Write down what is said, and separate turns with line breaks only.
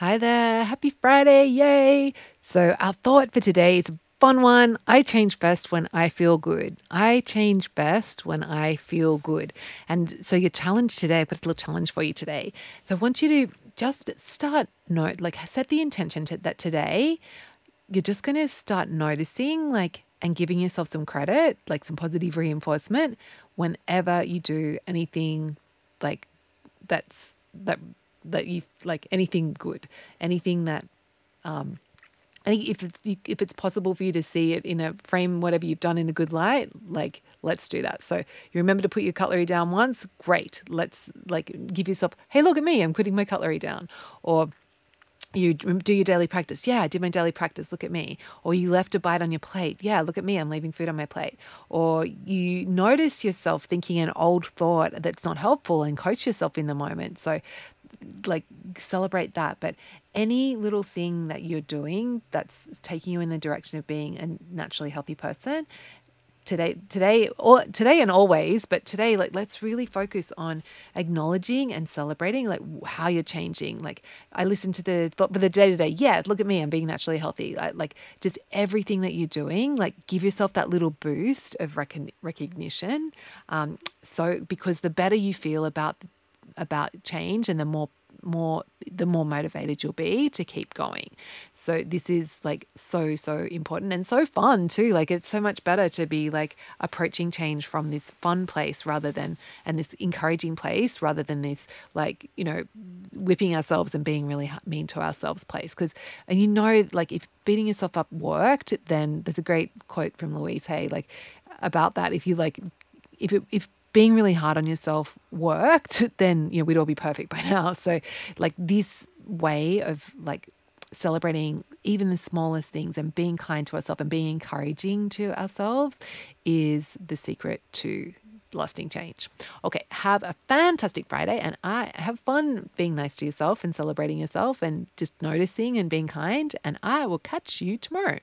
Hi there. Happy Friday. Yay. So, our thought for today is a fun one. I change best when I feel good. I change best when I feel good. And so, your challenge today, I put a little challenge for you today. So, I want you to just start note, like set the intention to, that today you're just going to start noticing, like, and giving yourself some credit, like some positive reinforcement whenever you do anything like that's that that you like anything good, anything that um, any if it's if it's possible for you to see it in a frame whatever you've done in a good light like let's do that so you remember to put your cutlery down once great let's like give yourself hey look at me i'm putting my cutlery down or you do your daily practice. Yeah, I did my daily practice. Look at me. Or you left a bite on your plate. Yeah, look at me. I'm leaving food on my plate. Or you notice yourself thinking an old thought that's not helpful and coach yourself in the moment. So like celebrate that. But any little thing that you're doing that's taking you in the direction of being a naturally healthy person, today today or today and always but today like let's really focus on acknowledging and celebrating like how you're changing like i listen to the thought for the day to day yeah look at me i'm being naturally healthy I, like just everything that you're doing like give yourself that little boost of rec- recognition um, so because the better you feel about about change and the more more the more motivated you'll be to keep going. So this is like so so important and so fun too. Like it's so much better to be like approaching change from this fun place rather than and this encouraging place rather than this like, you know, whipping ourselves and being really mean to ourselves place cuz and you know like if beating yourself up worked, then there's a great quote from Louise Hay like about that if you like if it, if being really hard on yourself worked, then you know we'd all be perfect by now. So like this way of like celebrating even the smallest things and being kind to ourselves and being encouraging to ourselves is the secret to lasting change. Okay, have a fantastic Friday and I have fun being nice to yourself and celebrating yourself and just noticing and being kind and I will catch you tomorrow.